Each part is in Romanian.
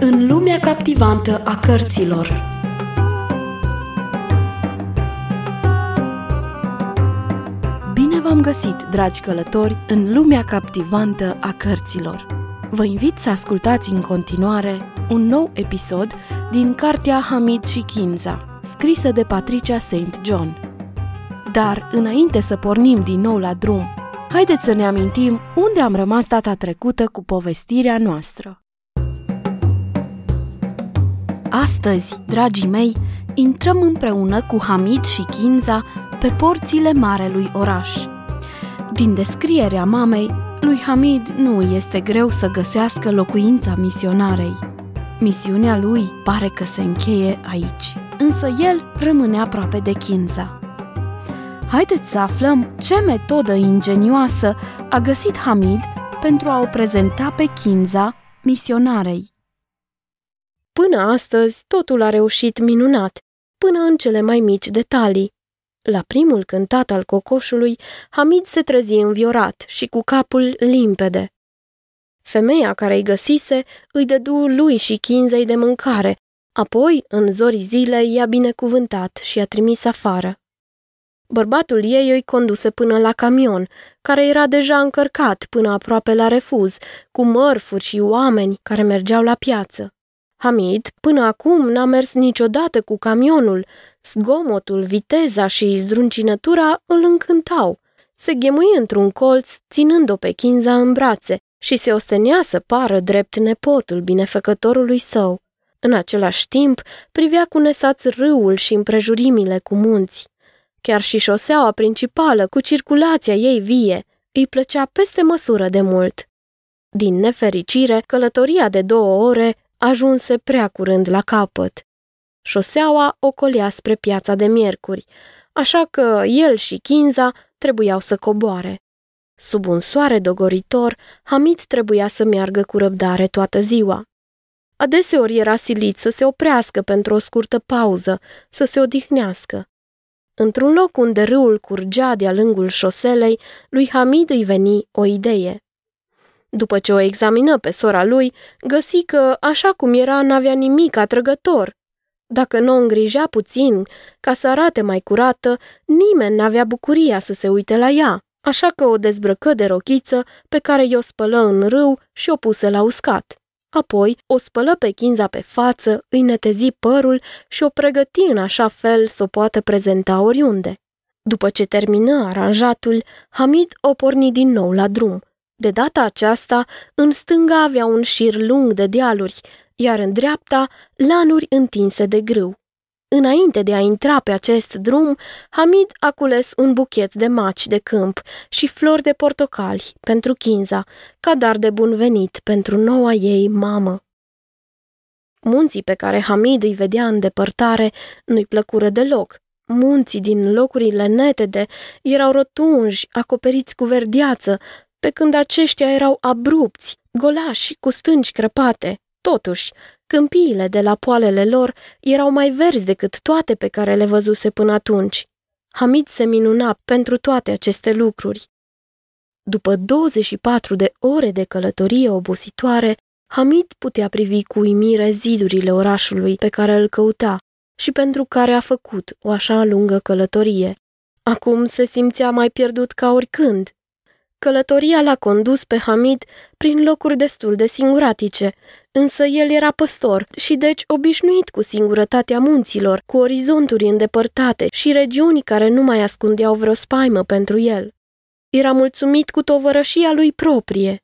În lumea captivantă a cărților Bine v-am găsit, dragi călători, în lumea captivantă a cărților. Vă invit să ascultați în continuare un nou episod din cartea Hamid și Kinza, scrisă de Patricia St. John. Dar, înainte să pornim din nou la drum, haideți să ne amintim unde am rămas data trecută cu povestirea noastră. Astăzi, dragii mei, intrăm împreună cu Hamid și Kinza pe porțile marelui oraș. Din descrierea mamei, lui Hamid nu este greu să găsească locuința misionarei. Misiunea lui pare că se încheie aici, însă el rămâne aproape de Kinza. Haideți să aflăm ce metodă ingenioasă a găsit Hamid pentru a o prezenta pe Kinza misionarei. Până astăzi, totul a reușit minunat, până în cele mai mici detalii. La primul cântat al cocoșului, Hamid se trezi înviorat și cu capul limpede. Femeia care îi găsise îi dădu lui și chinzei de mâncare, apoi, în zorii zilei, i-a binecuvântat și i-a trimis afară. Bărbatul ei îi conduse până la camion, care era deja încărcat până aproape la refuz, cu mărfuri și oameni care mergeau la piață. Hamid până acum n-a mers niciodată cu camionul. Zgomotul, viteza și zdruncinătura îl încântau. Se ghemui într-un colț, ținând-o pe Kinza în brațe și se ostenea să pară drept nepotul binefăcătorului său. În același timp, privea cu nesaț râul și împrejurimile cu munți. Chiar și șoseaua principală, cu circulația ei vie, îi plăcea peste măsură de mult. Din nefericire, călătoria de două ore ajunse prea curând la capăt. Șoseaua ocolea spre piața de miercuri, așa că el și Kinza trebuiau să coboare. Sub un soare dogoritor, Hamid trebuia să meargă cu răbdare toată ziua. Adeseori era silit să se oprească pentru o scurtă pauză, să se odihnească. Într-un loc unde râul curgea de-a lungul șoselei, lui Hamid îi veni o idee. După ce o examină pe sora lui, găsi că, așa cum era, n-avea nimic atrăgător. Dacă nu o îngrija puțin, ca să arate mai curată, nimeni n-avea bucuria să se uite la ea, așa că o dezbrăcă de rochiță pe care i-o spălă în râu și o puse la uscat. Apoi o spălă pe chinza pe față, îi netezi părul și o pregăti în așa fel să o poată prezenta oriunde. După ce termină aranjatul, Hamid o porni din nou la drum. De data aceasta, în stânga avea un șir lung de dealuri, iar în dreapta lanuri întinse de grâu. Înainte de a intra pe acest drum, Hamid a cules un buchet de maci de câmp și flori de portocali pentru Kinza, ca dar de bun venit pentru noua ei mamă. Munții pe care Hamid îi vedea în depărtare nu-i plăcură deloc. Munții din locurile netede erau rotunji, acoperiți cu verdeață, pe când aceștia erau abrupți, golași, cu stânci crăpate. Totuși, câmpiile de la poalele lor erau mai verzi decât toate pe care le văzuse până atunci. Hamid se minuna pentru toate aceste lucruri. După 24 de ore de călătorie obositoare, Hamid putea privi cu uimire zidurile orașului pe care îl căuta și pentru care a făcut o așa lungă călătorie. Acum se simțea mai pierdut ca oricând. Călătoria l-a condus pe Hamid prin locuri destul de singuratice, însă el era păstor și deci obișnuit cu singurătatea munților, cu orizonturi îndepărtate și regiuni care nu mai ascundeau vreo spaimă pentru el. Era mulțumit cu tovărășia lui proprie.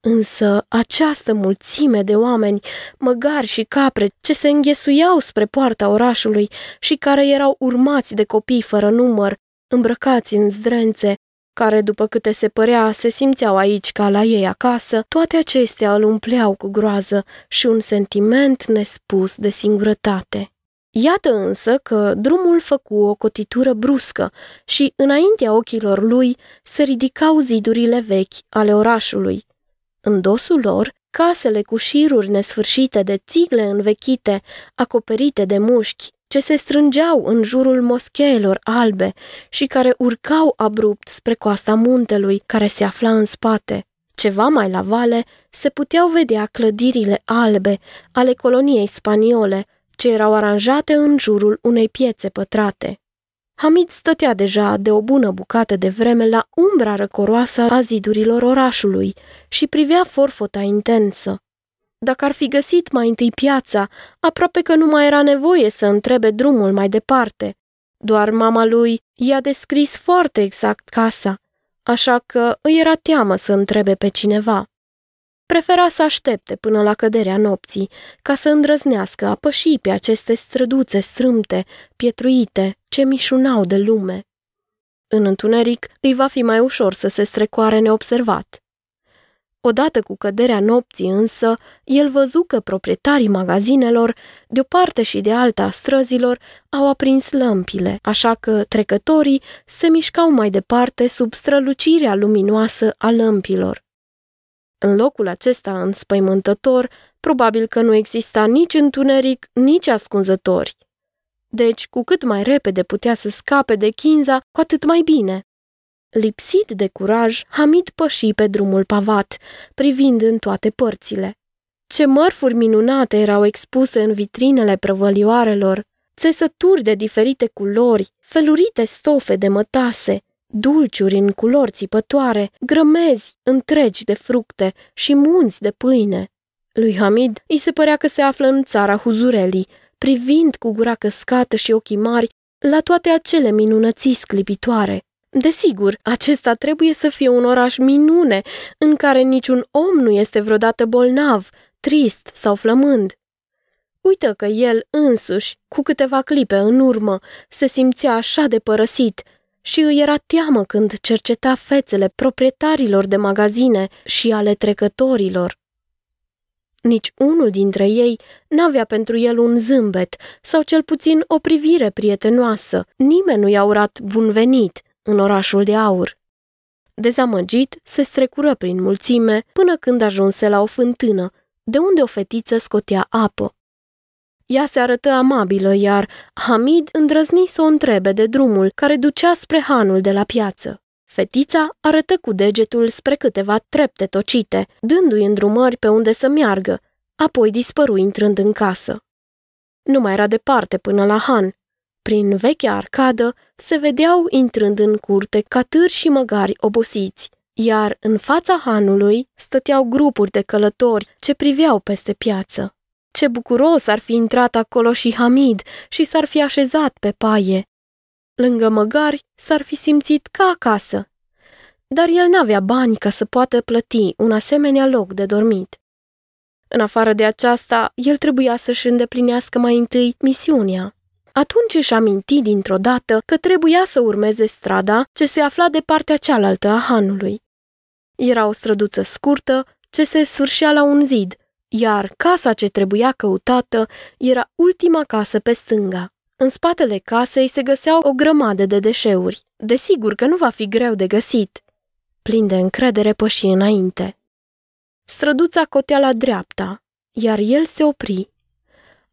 Însă această mulțime de oameni, măgari și capre, ce se înghesuiau spre poarta orașului și care erau urmați de copii fără număr, îmbrăcați în zdrențe, care, după câte se părea, se simțeau aici ca la ei acasă, toate acestea îl umpleau cu groază și un sentiment nespus de singurătate. Iată însă că drumul făcu o cotitură bruscă și, înaintea ochilor lui, se ridicau zidurile vechi ale orașului. În dosul lor, casele cu șiruri nesfârșite de țigle învechite, acoperite de mușchi, ce se strângeau în jurul moscheelor albe și care urcau abrupt spre coasta muntelui care se afla în spate. Ceva mai la vale se puteau vedea clădirile albe ale coloniei spaniole, ce erau aranjate în jurul unei piețe pătrate. Hamid stătea deja de o bună bucată de vreme la umbra răcoroasă a zidurilor orașului și privea forfota intensă. Dacă ar fi găsit mai întâi piața, aproape că nu mai era nevoie să întrebe drumul mai departe. Doar mama lui i-a descris foarte exact casa, așa că îi era teamă să întrebe pe cineva. Prefera să aștepte până la căderea nopții, ca să îndrăznească a păși pe aceste străduțe strâmte, pietruite, ce mișunau de lume. În întuneric îi va fi mai ușor să se strecoare neobservat. Odată cu căderea nopții însă, el văzu că proprietarii magazinelor, de o parte și de alta a străzilor, au aprins lămpile, așa că trecătorii se mișcau mai departe sub strălucirea luminoasă a lămpilor. În locul acesta înspăimântător, probabil că nu exista nici întuneric, nici ascunzători. Deci, cu cât mai repede putea să scape de Chinza, cu atât mai bine. Lipsit de curaj, Hamid păși pe drumul pavat, privind în toate părțile. Ce mărfuri minunate erau expuse în vitrinele prăvălioarelor, țesături de diferite culori, felurite stofe de mătase, dulciuri în culori țipătoare, grămezi întregi de fructe și munți de pâine. Lui Hamid îi se părea că se află în țara Huzurelii, privind cu gura căscată și ochii mari la toate acele minunății sclipitoare. Desigur, acesta trebuie să fie un oraș minune, în care niciun om nu este vreodată bolnav, trist sau flămând. Uită că el însuși, cu câteva clipe în urmă, se simțea așa de părăsit și îi era teamă când cerceta fețele proprietarilor de magazine și ale trecătorilor. Nici unul dintre ei n-avea pentru el un zâmbet sau cel puțin o privire prietenoasă. Nimeni nu i-a urat bun venit în orașul de aur. Dezamăgit, se strecură prin mulțime până când ajunse la o fântână, de unde o fetiță scotea apă. Ea se arătă amabilă, iar Hamid îndrăzni să o întrebe de drumul care ducea spre hanul de la piață. Fetița arătă cu degetul spre câteva trepte tocite, dându-i îndrumări pe unde să meargă, apoi dispăru intrând în casă. Nu mai era departe până la han. Prin vechea arcadă se vedeau intrând în curte catâri și măgari obosiți, iar în fața hanului stăteau grupuri de călători ce priveau peste piață. Ce bucuros ar fi intrat acolo și Hamid și s-ar fi așezat pe paie. Lângă măgari s-ar fi simțit ca acasă. Dar el n-avea bani ca să poată plăti un asemenea loc de dormit. În afară de aceasta, el trebuia să-și îndeplinească mai întâi misiunea. Atunci își aminti dintr-o dată că trebuia să urmeze strada ce se afla de partea cealaltă a hanului. Era o străduță scurtă ce se sfârșea la un zid, iar casa ce trebuia căutată era ultima casă pe stânga. În spatele casei se găseau o grămadă de deșeuri. Desigur că nu va fi greu de găsit. Plin de încredere păși înainte. Străduța cotea la dreapta, iar el se opri.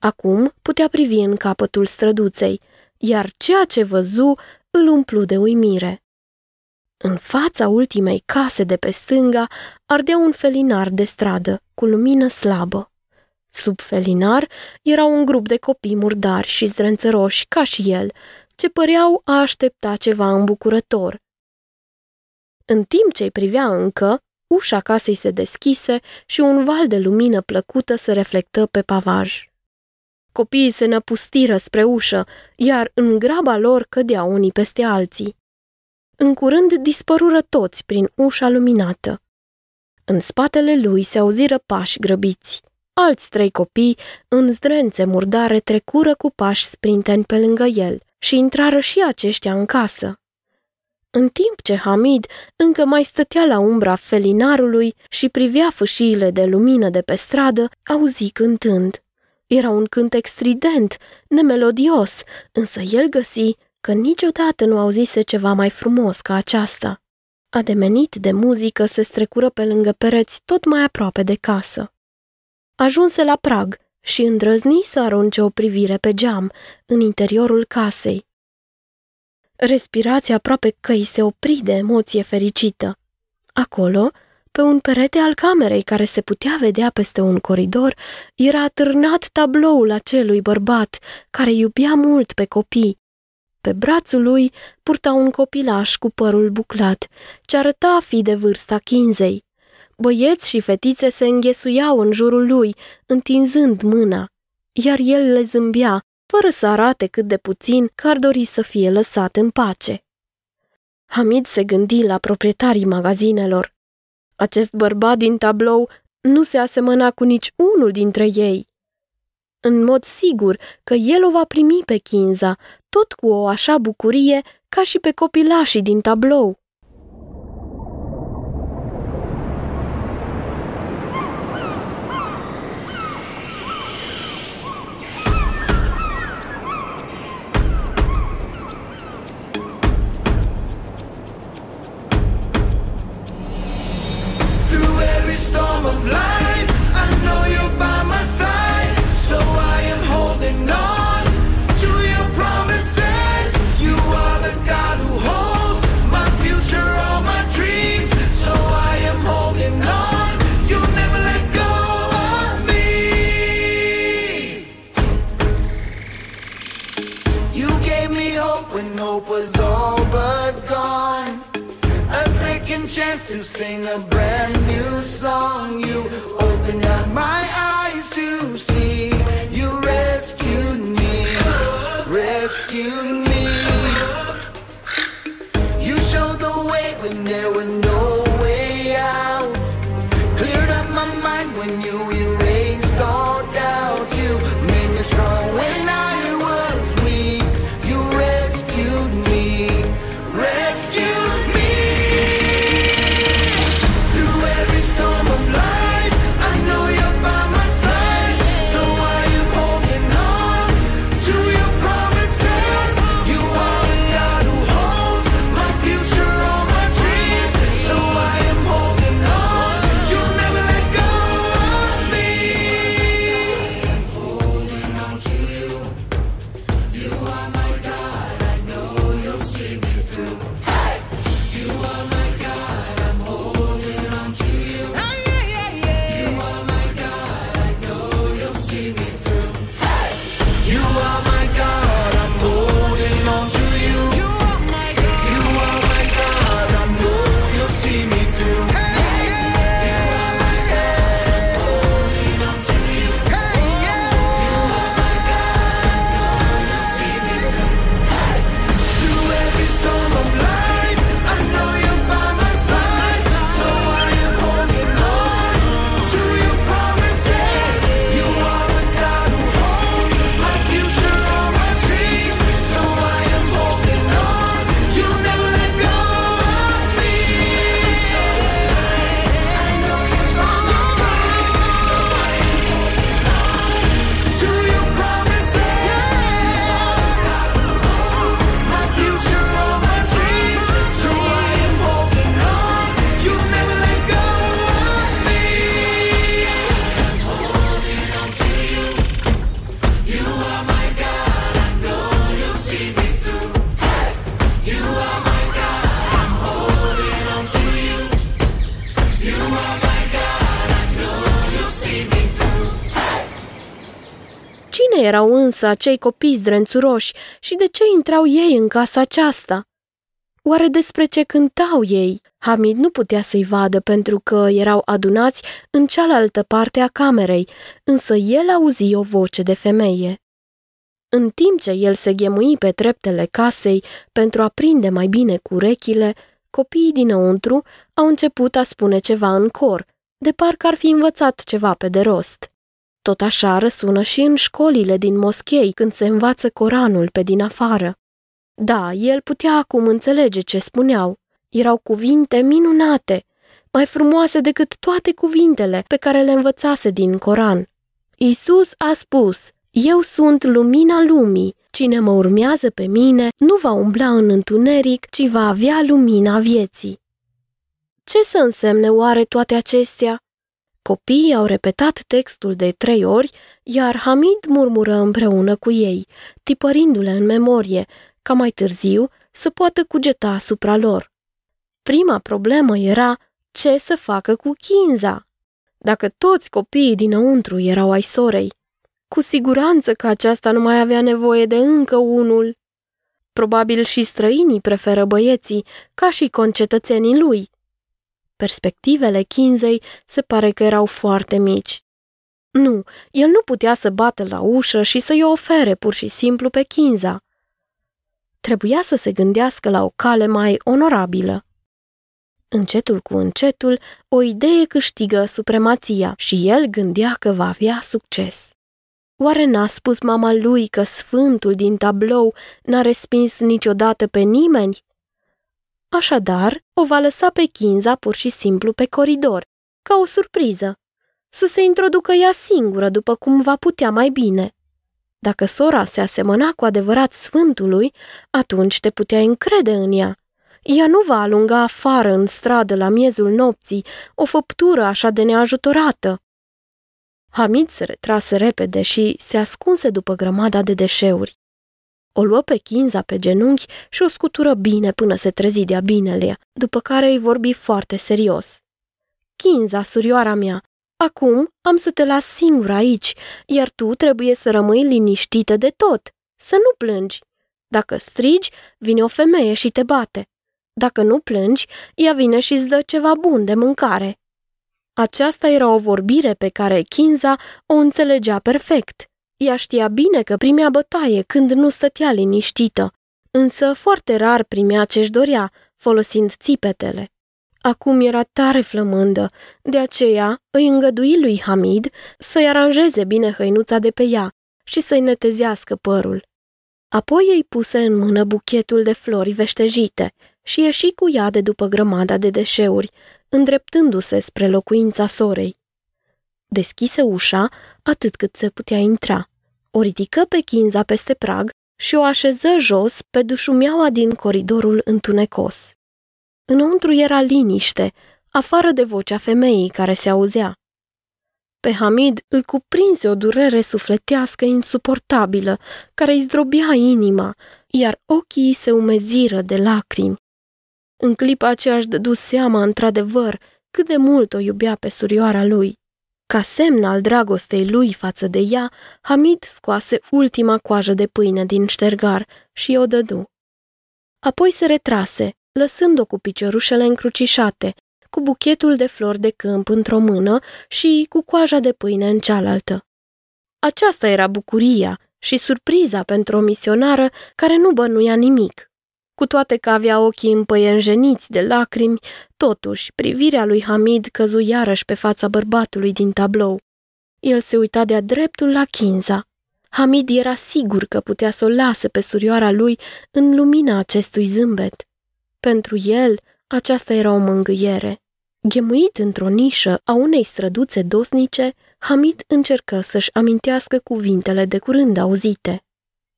Acum putea privi în capătul străduței, iar ceea ce văzu îl umplu de uimire. În fața ultimei case de pe stânga ardea un felinar de stradă, cu lumină slabă. Sub felinar era un grup de copii murdari și zdrențăroși, ca și el, ce păreau a aștepta ceva îmbucurător. În timp ce-i privea încă, ușa casei se deschise și un val de lumină plăcută se reflectă pe pavaj. Copiii se năpustiră spre ușă, iar în graba lor cădeau unii peste alții. În curând dispărură toți prin ușa luminată. În spatele lui se auziră pași grăbiți. Alți trei copii, în zdrențe murdare, trecură cu pași sprinteni pe lângă el și intrară și aceștia în casă. În timp ce Hamid încă mai stătea la umbra felinarului și privea fâșiile de lumină de pe stradă, auzi cântând. Era un cântec strident, nemelodios, însă el găsi că niciodată nu auzise ceva mai frumos ca aceasta. Ademenit de muzică, se strecură pe lângă pereți tot mai aproape de casă. Ajunse la prag și îndrăzni să arunce o privire pe geam, în interiorul casei. Respirația aproape că îi se opri de emoție fericită. Acolo, Pe un perete al camerei care se putea vedea peste un coridor, era târnat tabloul acelui bărbat care iubea mult pe copii. Pe brațul lui purta un copilaș cu părul buclat, ce arăta a fi de vârsta chinzei. Băieți și fetițe se înghesuiau în jurul lui, întinzând mâna, iar el le zâmbea, fără să arate cât de puțin că ar dori să fie lăsat în pace. Hamid se gândi la proprietarii magazinelor. Acest bărbat din tablou nu se asemăna cu nici unul dintre ei. În mod sigur că el o va primi pe Kinza, tot cu o așa bucurie ca și pe copilașii din tablou. Chance to sing a brand new song. You opened up my eyes to see. Erau însă acei copii zdrențuroși și de ce intrau ei în casa aceasta? Oare despre ce cântau ei? Hamid nu putea să-i vadă pentru că erau adunați în cealaltă parte a camerei, însă el auzi o voce de femeie. În timp ce el se ghemui pe treptele casei pentru a prinde mai bine cu urechile, copiii dinăuntru au început a spune ceva în cor, de parcă ar fi învățat ceva pe de rost. Tot așa răsună și în școlile din moschei când se învață Coranul pe din afară. Da, el putea acum înțelege ce spuneau. Erau cuvinte minunate, mai frumoase decât toate cuvintele pe care le învățase din Coran. Isus a spus, Eu sunt lumina lumii, cine mă urmează pe mine nu va umbla în întuneric, ci va avea lumina vieții. Ce să însemne oare toate acestea? Copiii au repetat textul de trei ori, iar Hamid murmură împreună cu ei, tipărindu-le în memorie, ca mai târziu să poată cugeta asupra lor. Prima problemă era ce să facă cu Kinza. Dacă toți copiii dinăuntru erau ai sorei, cu siguranță că aceasta nu mai avea nevoie de încă unul. Probabil și străinii preferă băieții, ca și concetățenii lui. Perspectivele Kinzei se pare că erau foarte mici. Nu, el nu putea să bată la ușă și să-i ofere pur și simplu pe Kinza. Trebuia să se gândească la o cale mai onorabilă. Încetul cu încetul, o idee câștigă supremația și el gândea că va avea succes. Oare n-a spus mama lui că sfântul din tablou n-a respins niciodată pe nimeni? Așadar, o va lăsa pe Kinza pur și simplu pe coridor, ca o surpriză, să se introducă ea singură după cum va putea mai bine. Dacă sora se asemăna cu adevărat sfântului, atunci te puteai încrede în ea. Ea nu va alunga afară în stradă la miezul nopții o făptură așa de neajutorată. Hamid se retrase repede și se ascunse după grămada de deșeuri. O luă pe Kinza pe genunchi și o scutură bine până se trezi de-a binele, după care îi vorbi foarte serios. Kinza, surioara mea, acum am să te las singur aici, iar tu trebuie să rămâi liniștită de tot, să nu plângi. Dacă strigi, vine o femeie și te bate. Dacă nu plângi, ea vine și îți dă ceva bun de mâncare. Aceasta era o vorbire pe care Kinza o înțelegea perfect. Ea știa bine că primea bătaie când nu stătea liniștită, însă foarte rar primea ce-și dorea, folosind țipetele. Acum era tare flămândă, de aceea îi îngădui lui Hamid să-i aranjeze bine hăinuța de pe ea și să-i netezească părul. Apoi îi puse în mână buchetul de flori veștejite și ieși cu ea de după grămada de deșeuri, îndreptându-se spre locuința sorei. Deschise ușa atât cât se putea intra. O ridică pe chinza peste prag și o așeză jos pe dușumeaua din coridorul întunecos. Înăuntru era liniște, afară de vocea femeii care se auzea. Pe Hamid îl cuprinse o durere sufletească insuportabilă, care îi zdrobea inima, iar ochii se umeziră de lacrimi. În clipa aceea își dădu seama, într-adevăr, cât de mult o iubea pe surioara lui. Ca semn al dragostei lui față de ea, Hamid scoase ultima coajă de pâine din ștergar și o dădu. Apoi se retrase, lăsând-o cu piciorușele încrucișate, cu buchetul de flori de câmp într-o mână și cu coaja de pâine în cealaltă. Aceasta era bucuria și surpriza pentru o misionară care nu bănuia nimic. Cu toate că avea ochii împăienjeniți de lacrimi, totuși, privirea lui Hamid căzu iarăși pe fața bărbatului din tablou. El se uita de-a dreptul la Kinza. Hamid era sigur că putea să o lase pe surioara lui în lumina acestui zâmbet. Pentru el, aceasta era o mângâiere. Ghemuit într-o nișă a unei străduțe dosnice, Hamid încercă să-și amintească cuvintele de curând auzite.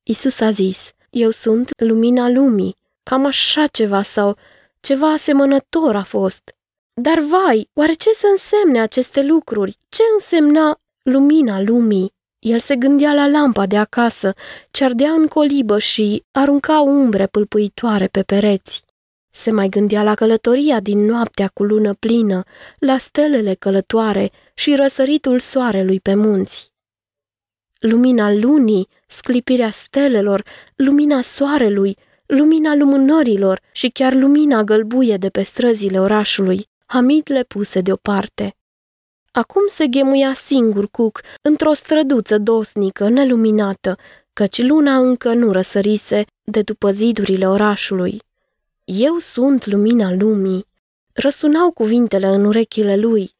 Isus a zis, eu sunt lumina lumii, Cam așa ceva sau ceva asemănător a fost. Dar vai, oare ce să însemne aceste lucruri? Ce însemna lumina lumii? El se gândea la lampa de acasă, ce ardea în colibă și arunca umbre pâlpâitoare pe pereți. Se mai gândea la călătoria din noaptea cu lună plină, la stelele călătoare și răsăritul soarelui pe munți. Lumina lunii, sclipirea stelelor, lumina soarelui, lumina lumânărilor și chiar lumina gălbuie de pe străzile orașului, Hamid le puse deoparte. Acum se ghemuia singur cuc într-o străduță dosnică, neluminată, căci luna încă nu răsărise de după zidurile orașului. Eu sunt lumina lumii, răsunau cuvintele în urechile lui,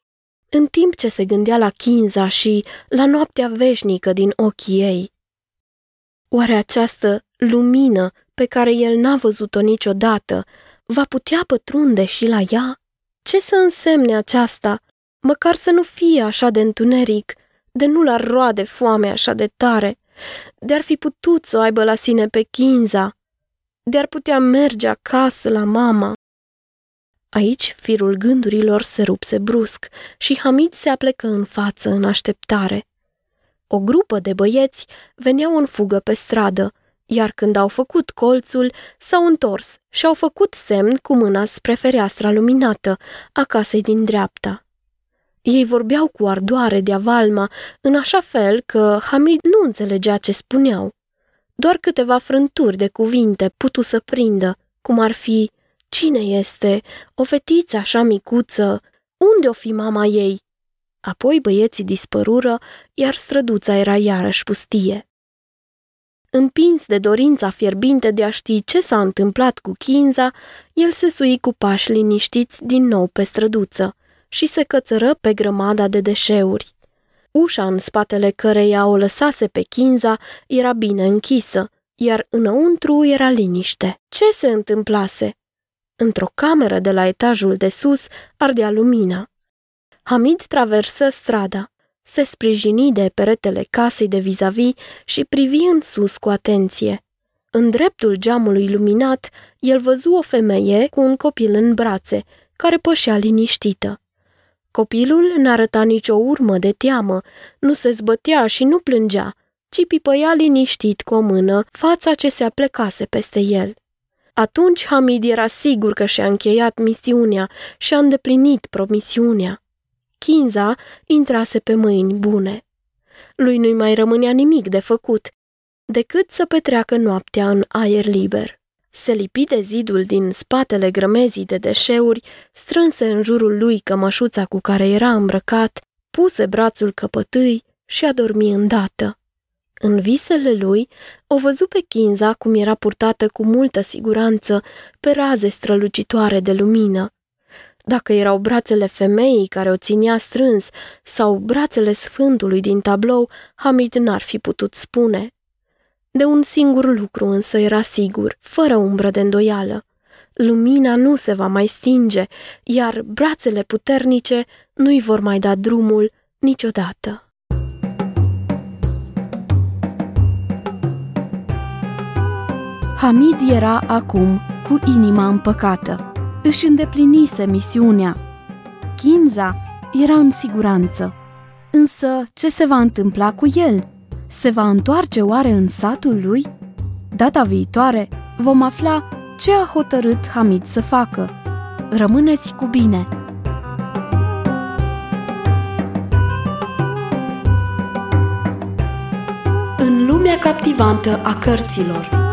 în timp ce se gândea la Kinza și la noaptea veșnică din ochii ei. Oare această lumină pe care el n-a văzut-o niciodată, va putea pătrunde și la ea? Ce să însemne aceasta, măcar să nu fie așa de întuneric, de nu l-ar roade foame așa de tare, de-ar fi putut să o aibă la sine pe Chinza, de-ar putea merge acasă la mama. Aici firul gândurilor se rupse brusc și Hamid se aplecă în față în așteptare. O grupă de băieți veneau în fugă pe stradă, iar când au făcut colțul, s-au întors și au făcut semn cu mâna spre fereastra luminată a casei din dreapta. Ei vorbeau cu ardoare de avalma, în așa fel că Hamid nu înțelegea ce spuneau. Doar câteva frânturi de cuvinte putu să prindă, cum ar fi Cine este? O fetiță așa micuță? Unde o fi mama ei? Apoi băieții dispărură, iar străduța era iarăși pustie. Împins de dorința fierbinte de a ști ce s-a întâmplat cu Kinza, el se sui cu pași liniștiți din nou pe străduță și se cățără pe grămada de deșeuri. Ușa în spatele căreia o lăsase pe Kinza era bine închisă, iar înăuntru era liniște. Ce se întâmplase? Într-o cameră de la etajul de sus ardea lumina. Hamid traversă strada, se sprijini de peretele casei de vis-a-vis și privi în sus cu atenție. În dreptul geamului luminat, el văzu o femeie cu un copil în brațe, care pășea liniștită. Copilul n-arăta nicio urmă de teamă, nu se zbătea și nu plângea, ci pipăia liniștit cu o mână fața ce se aplecase peste el. Atunci Hamid era sigur că și-a încheiat misiunea și a îndeplinit promisiunea. Kinza intrase pe mâini bune. Lui nu-i mai rămânea nimic de făcut, decât să petreacă noaptea în aer liber. Se lipi de zidul din spatele grămezii de deșeuri, strânse în jurul lui cămășuța cu care era îmbrăcat, puse brațul căpătâi și a dormi îndată. În visele lui, o văzu pe Kinza cum era purtată cu multă siguranță pe raze strălucitoare de lumină. Dacă erau brațele femeii care o ținea strâns sau brațele sfântului din tablou, Hamid n-ar fi putut spune. De un singur lucru însă era sigur, fără umbră de îndoială. Lumina nu se va mai stinge, iar brațele puternice nu-i vor mai da drumul niciodată. Hamid era acum cu inima împăcată. Își îndeplinise misiunea. Kinza era în siguranță. Însă, ce se va întâmpla cu el? Se va întoarce oare în satul lui? Data viitoare vom afla ce a hotărât Hamid să facă. Rămâneți cu bine! În lumea captivantă a cărților